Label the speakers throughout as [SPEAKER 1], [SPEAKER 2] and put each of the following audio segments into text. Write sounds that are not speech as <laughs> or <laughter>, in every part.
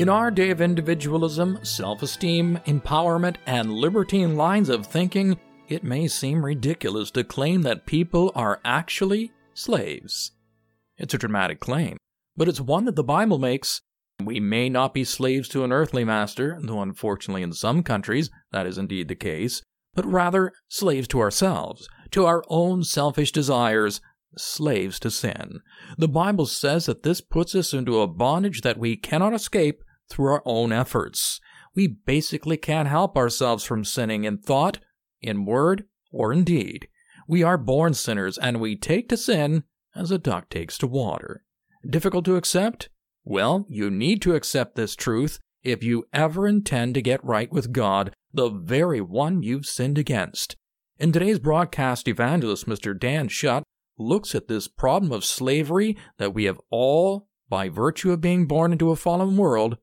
[SPEAKER 1] In our day of individualism, self esteem, empowerment, and libertine lines of thinking, it may seem ridiculous to claim that people are actually slaves. It's a dramatic claim, but it's one that the Bible makes. We may not be slaves to an earthly master, though unfortunately in some countries that is indeed the case, but rather slaves to ourselves, to our own selfish desires, slaves to sin. The Bible says that this puts us into a bondage that we cannot escape through our own efforts. We basically can't help ourselves from sinning in thought, in word, or in deed. We are born sinners, and we take to sin as a duck takes to water. Difficult to accept? Well, you need to accept this truth if you ever intend to get right with God, the very one you've sinned against. In today's broadcast, evangelist Mr. Dan Shutt looks at this problem of slavery that we have all, by virtue of being born into a fallen world,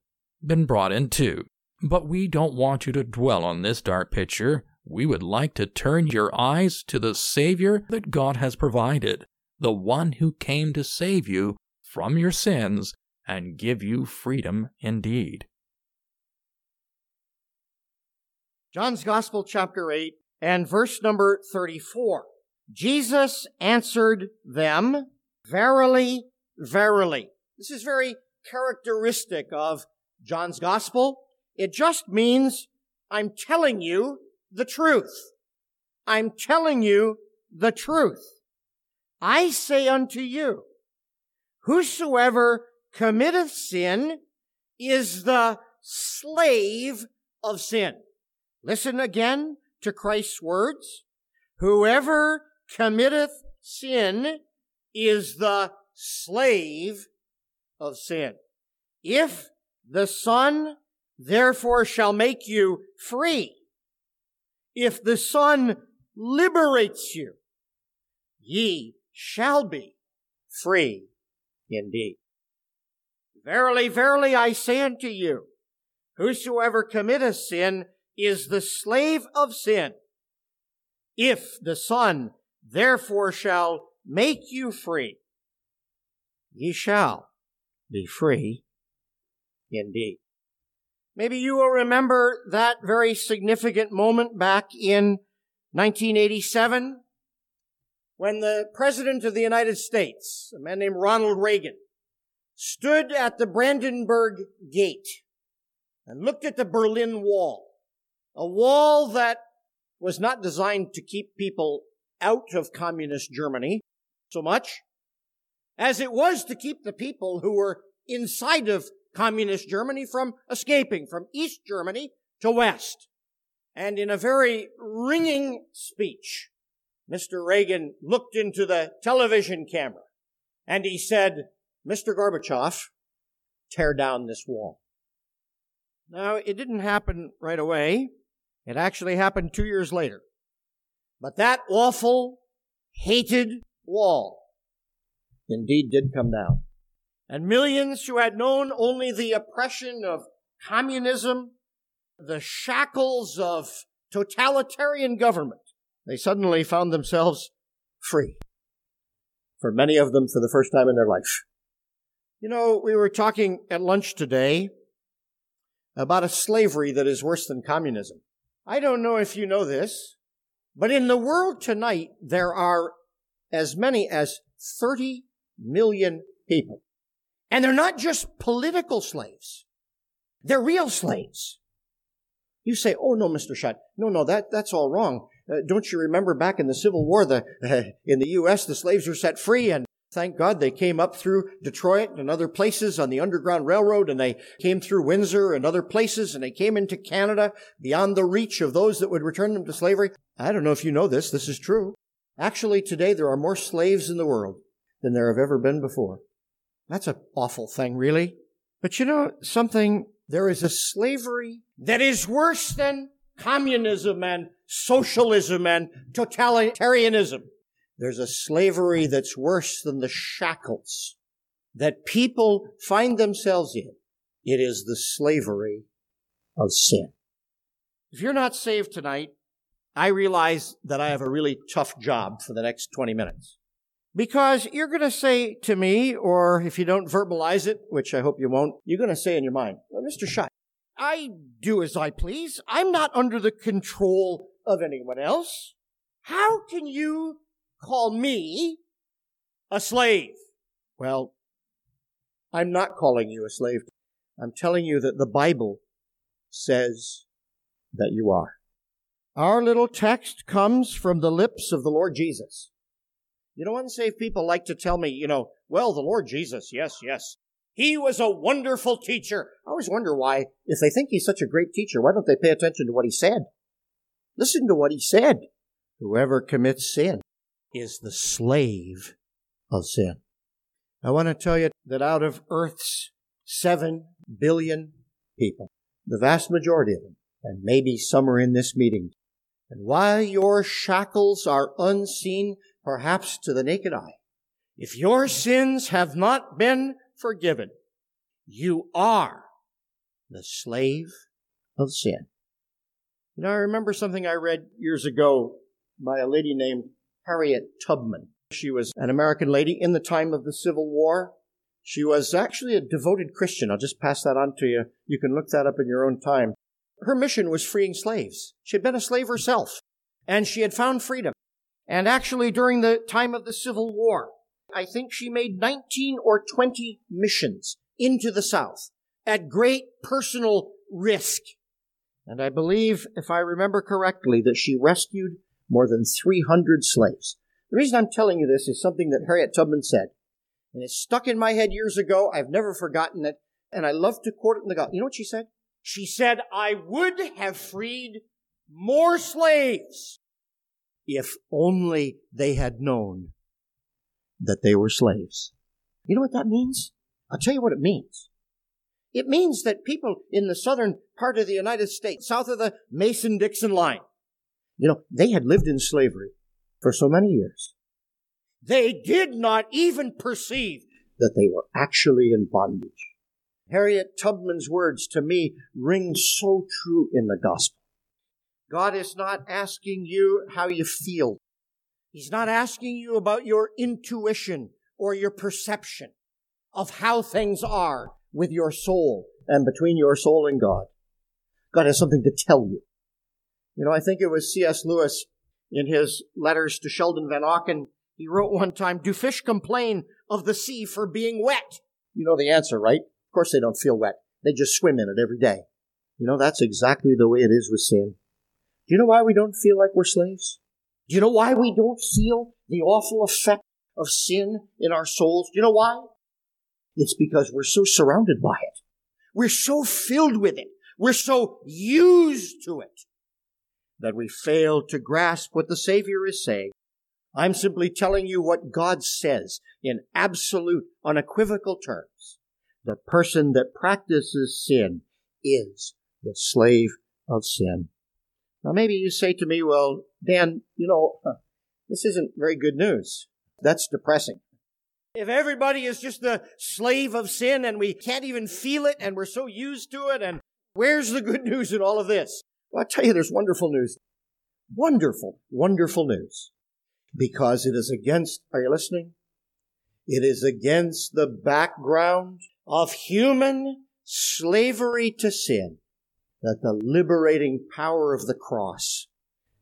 [SPEAKER 1] been brought in too. But we don't want you to dwell on this dark picture. We would like to turn your eyes to the Savior that God has provided, the one who came to save you from your sins and give you freedom indeed.
[SPEAKER 2] John's Gospel, chapter 8, and verse number 34. Jesus answered them, Verily, verily. This is very characteristic of John's gospel. It just means I'm telling you the truth. I'm telling you the truth. I say unto you, whosoever committeth sin is the slave of sin. Listen again to Christ's words. Whoever committeth sin is the slave of sin. If the Son therefore shall make you free. If the Son liberates you, ye shall be free indeed. Verily, verily, I say unto you, whosoever committeth sin is the slave of sin. If the Son therefore shall make you free, ye shall be free indeed. Maybe you will remember that very significant moment back in 1987 when the President of the United States, a man named Ronald Reagan, stood at the Brandenburg Gate and looked at the Berlin Wall, a wall that was not designed to keep people out of communist Germany so much as it was to keep the people who were inside of communist Germany from escaping from East Germany to West. And in a very ringing speech, Mr. Reagan looked into the television camera and he said, Mr. Gorbachev, tear down this wall. Now, it didn't happen right away. It actually happened two years later. But that awful, hated wall indeed did come down. And millions who had known only the oppression of communism, the shackles of totalitarian government, they suddenly found themselves free. For many of them, for the first time in their life. You know, we were talking at lunch today about a slavery that is worse than communism. I don't know if you know this, but in the world tonight, there are as many as 30 million people and they're not just political slaves. They're real slaves. You say, oh no, Mr. Shutt. No, no, that, that's all wrong. Uh, don't you remember back in the Civil War, the, uh, <laughs> in the U.S., the slaves were set free and thank God they came up through Detroit and other places on the Underground Railroad and they came through Windsor and other places and they came into Canada beyond the reach of those that would return them to slavery. I don't know if you know this, this is true. Actually, today there are more slaves in the world than there have ever been before. That's an awful thing, really. But you know something? There is a slavery that is worse than communism and socialism and totalitarianism. There's a slavery that's worse than the shackles that people find themselves in. It is the slavery of sin. If you're not saved tonight, I realize that I have a really tough job for the next 20 minutes. Because you're going to say to me, or if you don't verbalize it, which I hope you won't, you're going to say in your mind, well, Mr. Shutt, I do as I please. I'm not under the control of anyone else. How can you call me a slave? Well, I'm not calling you a slave. I'm telling you that the Bible says that you are. Our little text comes from the lips of the Lord Jesus. You know, unsaved people like to tell me, you know, well, the Lord Jesus, yes, yes. He was a wonderful teacher. I always wonder why, if they think he's such a great teacher, why don't they pay attention to what he said? Listen to what he said. Whoever commits sin is the slave of sin. I want to tell you that out of Earth's seven billion people, the vast majority of them, and maybe some are in this meeting, and while your shackles are unseen, perhaps to the naked eye, if your sins have not been forgiven, you are the slave of sin. Know, I remember something I read years ago by a lady named Harriet Tubman. She was an American lady in the time of the Civil War. She was actually a devoted Christian. I'll just pass that on to you. You can look that up in your own time. Her mission was freeing slaves. She had been a slave herself, and she had found freedom. And actually, during the time of the Civil War, I think she made 19 or 20 missions into the South at great personal risk. And I believe, if I remember correctly, that she rescued more than 300 slaves. The reason I'm telling you this is something that Harriet Tubman said. And it stuck in my head years ago. I've never forgotten it. And I love to quote it in the gospel. You know what she said? She said, I would have freed more slaves if only they had known that they were slaves. You know what that means? I'll tell you what it means. It means that people in the southern part of the United States, south of the Mason Dixon line, you know, they had lived in slavery for so many years. They did not even perceive that they were actually in bondage. Harriet Tubman's words to me ring so true in the gospel. God is not asking you how you feel. He's not asking you about your intuition or your perception of how things are with your soul and between your soul and God. God has something to tell you. You know, I think it was C.S. Lewis in his letters to Sheldon Van Auken. He wrote one time, Do fish complain of the sea for being wet? You know the answer, right? Of course they don't feel wet. They just swim in it every day. You know, that's exactly the way it is with sin. Do you know why we don't feel like we're slaves? Do you know why we don't feel the awful effect of sin in our souls? Do you know why? It's because we're so surrounded by it. We're so filled with it. We're so used to it that we fail to grasp what the Savior is saying. I'm simply telling you what God says in absolute, unequivocal terms. The person that practices sin is the slave of sin. Now, maybe you say to me, well, Dan, you know, uh, this isn't very good news. That's depressing. If everybody is just the slave of sin and we can't even feel it and we're so used to it, and where's the good <laughs> news in all of this? Well, I tell you, there's wonderful news. Wonderful, wonderful news. Because it is against, are you listening? It is against the background of human slavery to sin that the liberating power of the cross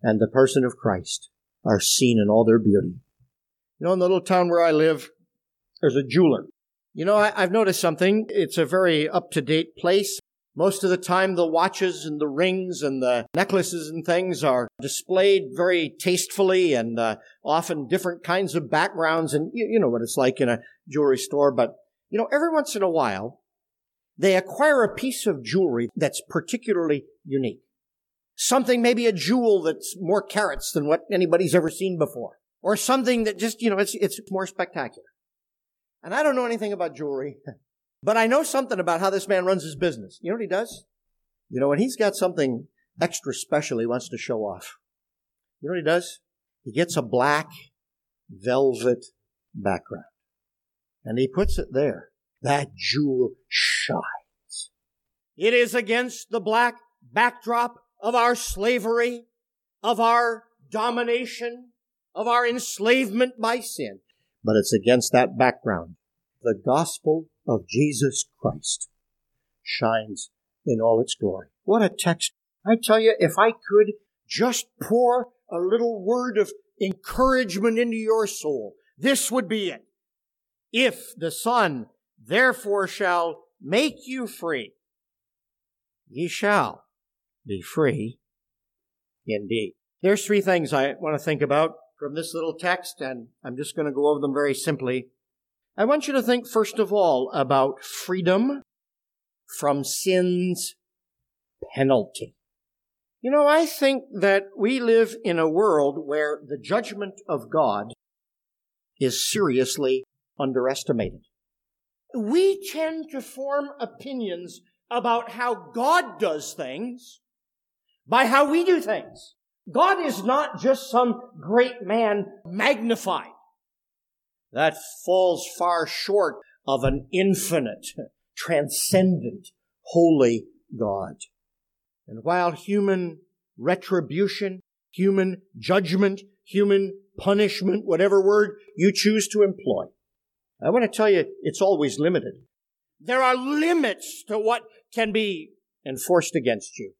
[SPEAKER 2] and the person of Christ are seen in all their beauty. You know, in the little town where I live, there's a jeweler. You know, I, have noticed something. It's a very up to date place. Most of the time, the watches and the rings and the necklaces and things are displayed very tastefully and uh, often different kinds of backgrounds. And you, you know what it's like in a jewelry store. But, you know, every once in a while, they acquire a piece of jewelry that's particularly unique. Something, maybe a jewel that's more carats than what anybody's ever seen before. Or something that just, you know, it's, it's more spectacular. And I don't know anything about jewelry, <laughs> but I know something about how this man runs his business. You know what he does? You know, when he's got something extra special he wants to show off, you know what he does? He gets a black velvet background and he puts it there. That jewel shines. It is against the black backdrop of our slavery, of our domination, of our enslavement by sin. But it's against that background. The gospel of Jesus Christ shines in all its glory. What a text. I tell you, if I could just pour a little word of encouragement into your soul, this would be it. If the Son therefore shall make you free, ye shall be free indeed. There's three things I want to think about from this little text, and I'm just going to go over them very simply. I want you to think, first of all, about freedom from sin's penalty. You know, I think that we live in a world where the judgment of God is seriously underestimated. We tend to form opinions about how God does things by how we do things. God is not just some great man magnified. That falls far short of an infinite, transcendent, holy God. And while human retribution, human judgment, human punishment, whatever word you choose to employ, I want to tell you it's always limited. There are limits to what can be enforced against you.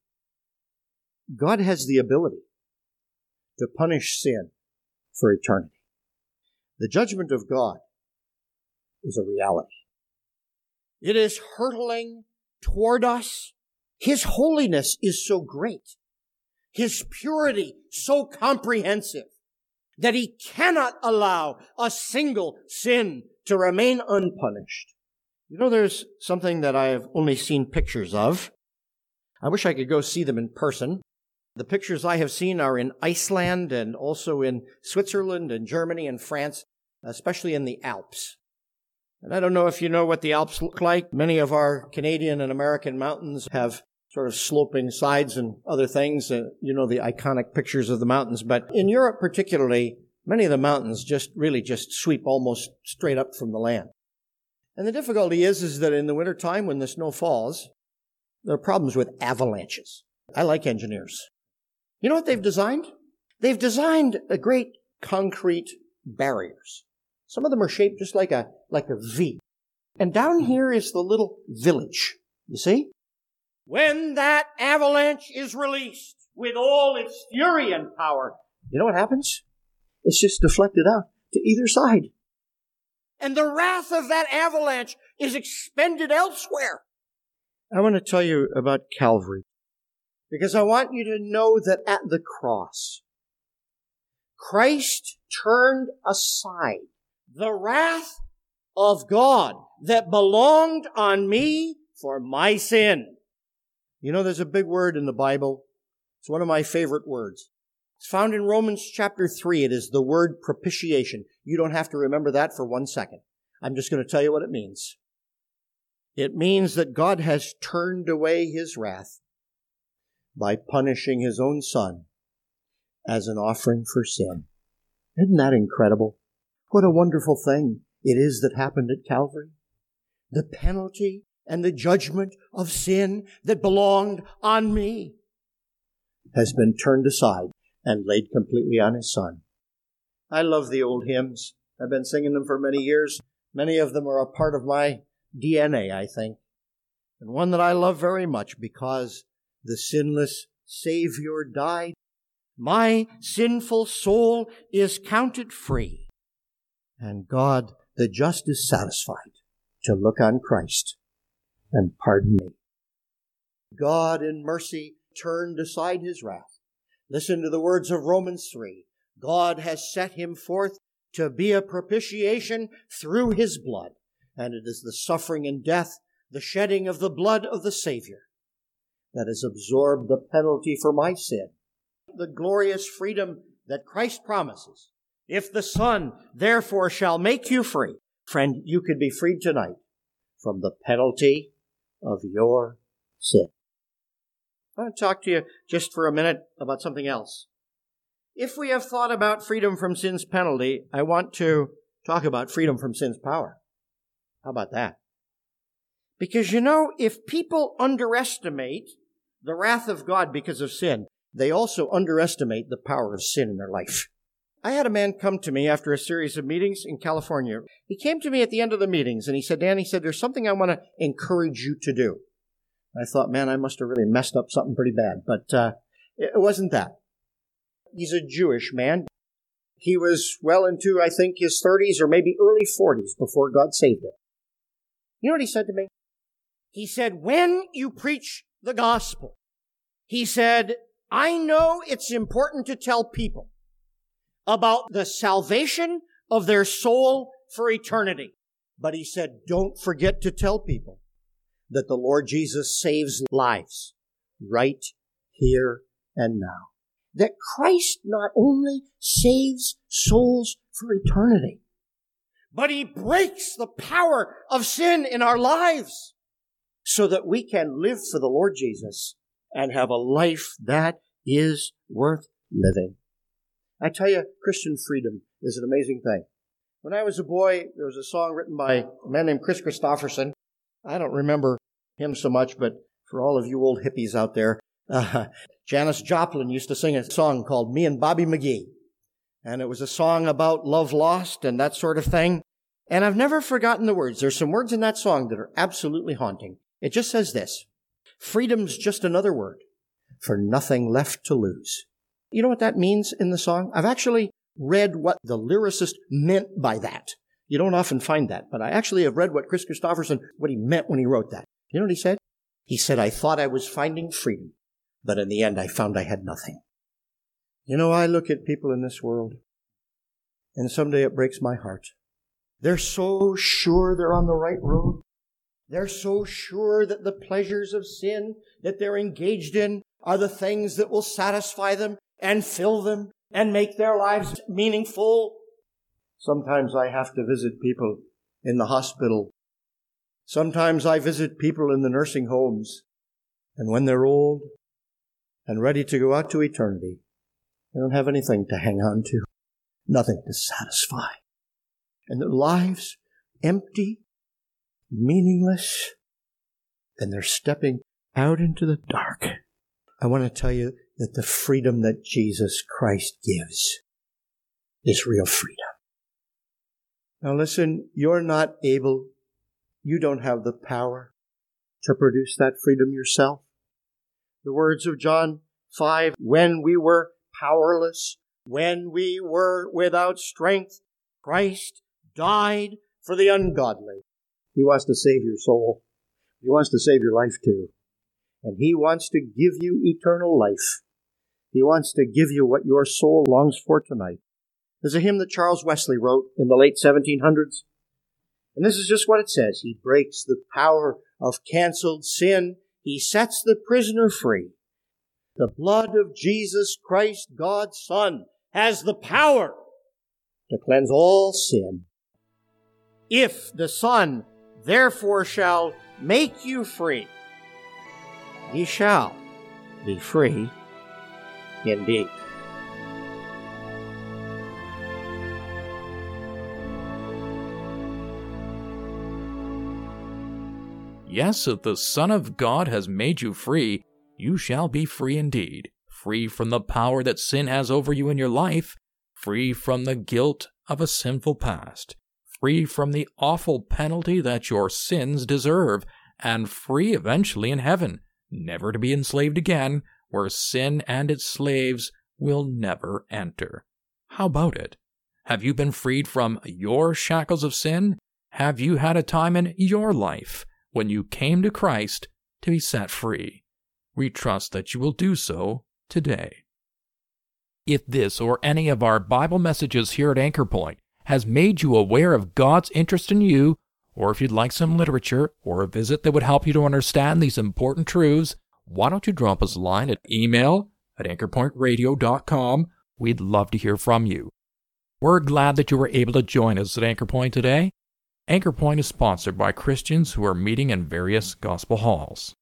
[SPEAKER 2] God has the ability to punish sin for eternity. The judgment of God is a reality. It is hurtling toward us. His holiness is so great. His purity so comprehensive that he cannot allow a single sin to remain unpunished. You know, there's something that I have only seen pictures of. I wish I could go see them in person. The pictures I have seen are in Iceland and also in Switzerland and Germany and France, especially in the Alps. And I don't know if you know what the Alps look like. Many of our Canadian and American mountains have sort of sloping sides and other things. Uh, you know, the iconic pictures of the mountains. But in Europe particularly, many of the mountains just really just sweep almost straight up from the land. And the difficulty is, is that in the wintertime when the snow falls, there are problems with avalanches. I like engineers. You know what they've designed? They've designed a great concrete barriers. Some of them are shaped just like a, like a V. And down here is the little village. You see? When that avalanche is released with all its fury and power, you know what happens? It's just deflected out to either side. And the wrath of that avalanche is expended elsewhere. I want to tell you about Calvary because I want you to know that at the cross, Christ turned aside the wrath of God that belonged on me for my sin. You know, there's a big word in the Bible. It's one of my favorite words. It's found in Romans chapter 3. It is the word propitiation. You don't have to remember that for one second. I'm just going to tell you what it means. It means that God has turned away his wrath by punishing his own son as an offering for sin. Isn't that incredible? What a wonderful thing it is that happened at Calvary. The penalty and the judgment of sin that belonged on me has been turned aside and laid completely on his son. I love the old hymns. I've been singing them for many years. Many of them are a part of my DNA, I think. And one that I love very much because the sinless Savior died. My sinful soul is counted free. And God, the just, is satisfied to look on Christ and pardon me. God in mercy turned aside his wrath. Listen to the words of Romans 3. God has set him forth to be a propitiation through his blood. And it is the suffering and death, the shedding of the blood of the Savior that has absorbed the penalty for my sin. The glorious freedom that Christ promises. If the Son, therefore, shall make you free, friend, you could be freed tonight from the penalty of your sin. I want to talk to you just for a minute about something else. If we have thought about freedom from sin's penalty, I want to talk about freedom from sin's power. How about that? Because you know, if people underestimate the wrath of God because of sin, they also underestimate the power of sin in their life. I had a man come to me after a series of meetings in California. He came to me at the end of the meetings and he said, Dan, he said, there's something I want to encourage you to do. I thought, man, I must have really messed up something pretty bad, but uh, it wasn't that. He's a Jewish man. He was well into, I think, his 30s or maybe early 40s before God saved him. You know what he said to me? He said, when you preach the gospel, he said, I know it's important to tell people about the salvation of their soul for eternity. But he said, don't forget to tell people that the Lord Jesus saves lives right here and now that Christ not only saves souls for eternity, but he breaks the power of sin in our lives so that we can live for the Lord Jesus and have a life that is worth living. I tell you, Christian freedom is an amazing thing. When I was a boy, there was a song written by a man named Chris Kristofferson. I don't remember him so much, but for all of you old hippies out there, uh, <laughs> Janis Joplin used to sing a song called Me and Bobby McGee. And it was a song about love lost and that sort of thing. And I've never forgotten the words. There's some words in that song that are absolutely haunting. It just says this. Freedom's just another word for nothing left to lose. You know what that means in the song? I've actually read what the lyricist meant by that. You don't often find that, but I actually have read what Chris Kristofferson, what he meant when he wrote that. You know what he said? He said, I thought I was finding freedom, but in the end, I found I had nothing. You know, I look at people in this world, and someday it breaks my heart. They're so sure they're on the right road. They're so sure that the pleasures of sin that they're engaged in are the things that will satisfy them and fill them and make their lives meaningful. Sometimes I have to visit people in the hospital. Sometimes I visit people in the nursing homes. And when they're old and ready to go out to eternity. They don't have anything to hang on to, nothing to satisfy. And their lives empty, meaningless, and they're stepping out into the dark. I want to tell you that the freedom that Jesus Christ gives is real freedom. Now listen, you're not able, you don't have the power to produce that freedom yourself. The words of John 5 When we were powerless, when we were without strength, Christ died for the ungodly. He wants to save your soul. He wants to save your life too. And He wants to give you eternal life. He wants to give you what your soul longs for tonight. There's a hymn that Charles Wesley wrote in the late 1700s. And this is just what it says. He breaks the power of canceled sin he sets the prisoner free. The blood of Jesus Christ, God's Son, has the power to cleanse all sin. If the Son therefore shall make you free, ye shall be free indeed.
[SPEAKER 1] Yes, if the Son of God has made you free, you shall be free indeed. Free from the power that sin has over you in your life, free from the guilt of a sinful past, free from the awful penalty that your sins deserve, and free eventually in heaven, never to be enslaved again, where sin and its slaves will never enter. How about it? Have you been freed from your shackles of sin? Have you had a time in your life when you came to Christ to be set free. We trust that you will do so today. If this or any of our Bible messages here at Anchor Point has made you aware of God's interest in you, or if you'd like some literature or a visit that would help you to understand these important truths,
[SPEAKER 3] why don't you drop us a line at email at anchorpointradio.com? We'd love to hear from you. We're glad that you were able to join us at Anchorpoint today. Anchorpoint is sponsored by Christians who are meeting in various gospel halls.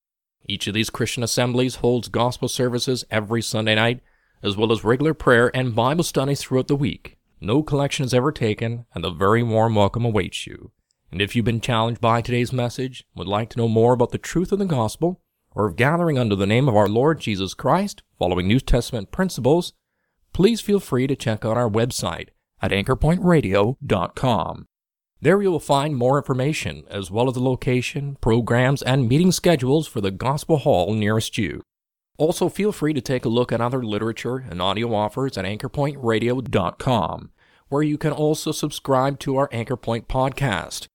[SPEAKER 3] Each of these Christian assemblies holds gospel services every Sunday night, as well as regular prayer and Bible studies throughout the week. No collection is ever taken, and a very warm welcome awaits you. And if you've been challenged by today's message, would like to know more about the truth of the gospel, or of gathering under the name of our Lord Jesus Christ, following New Testament principles, please feel free to check out our website at anchorpointradio.com. There you will find more information, as well as the location, programs, and meeting schedules for the Gospel Hall nearest you. Also, feel free to take a look at other literature and audio offers at anchorpointradio.com, where you can also subscribe to our Anchorpoint podcast.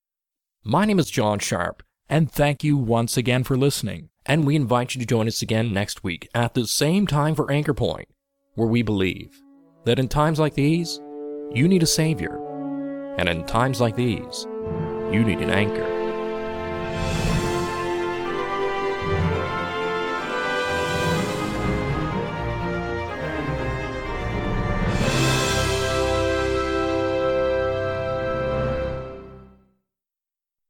[SPEAKER 3] My name is John Sharp, and thank you once again for listening. And we invite you to join us again next week at the same time for Anchor Point, where we believe that in times like these, you need a Savior and in times like these, you need an anchor.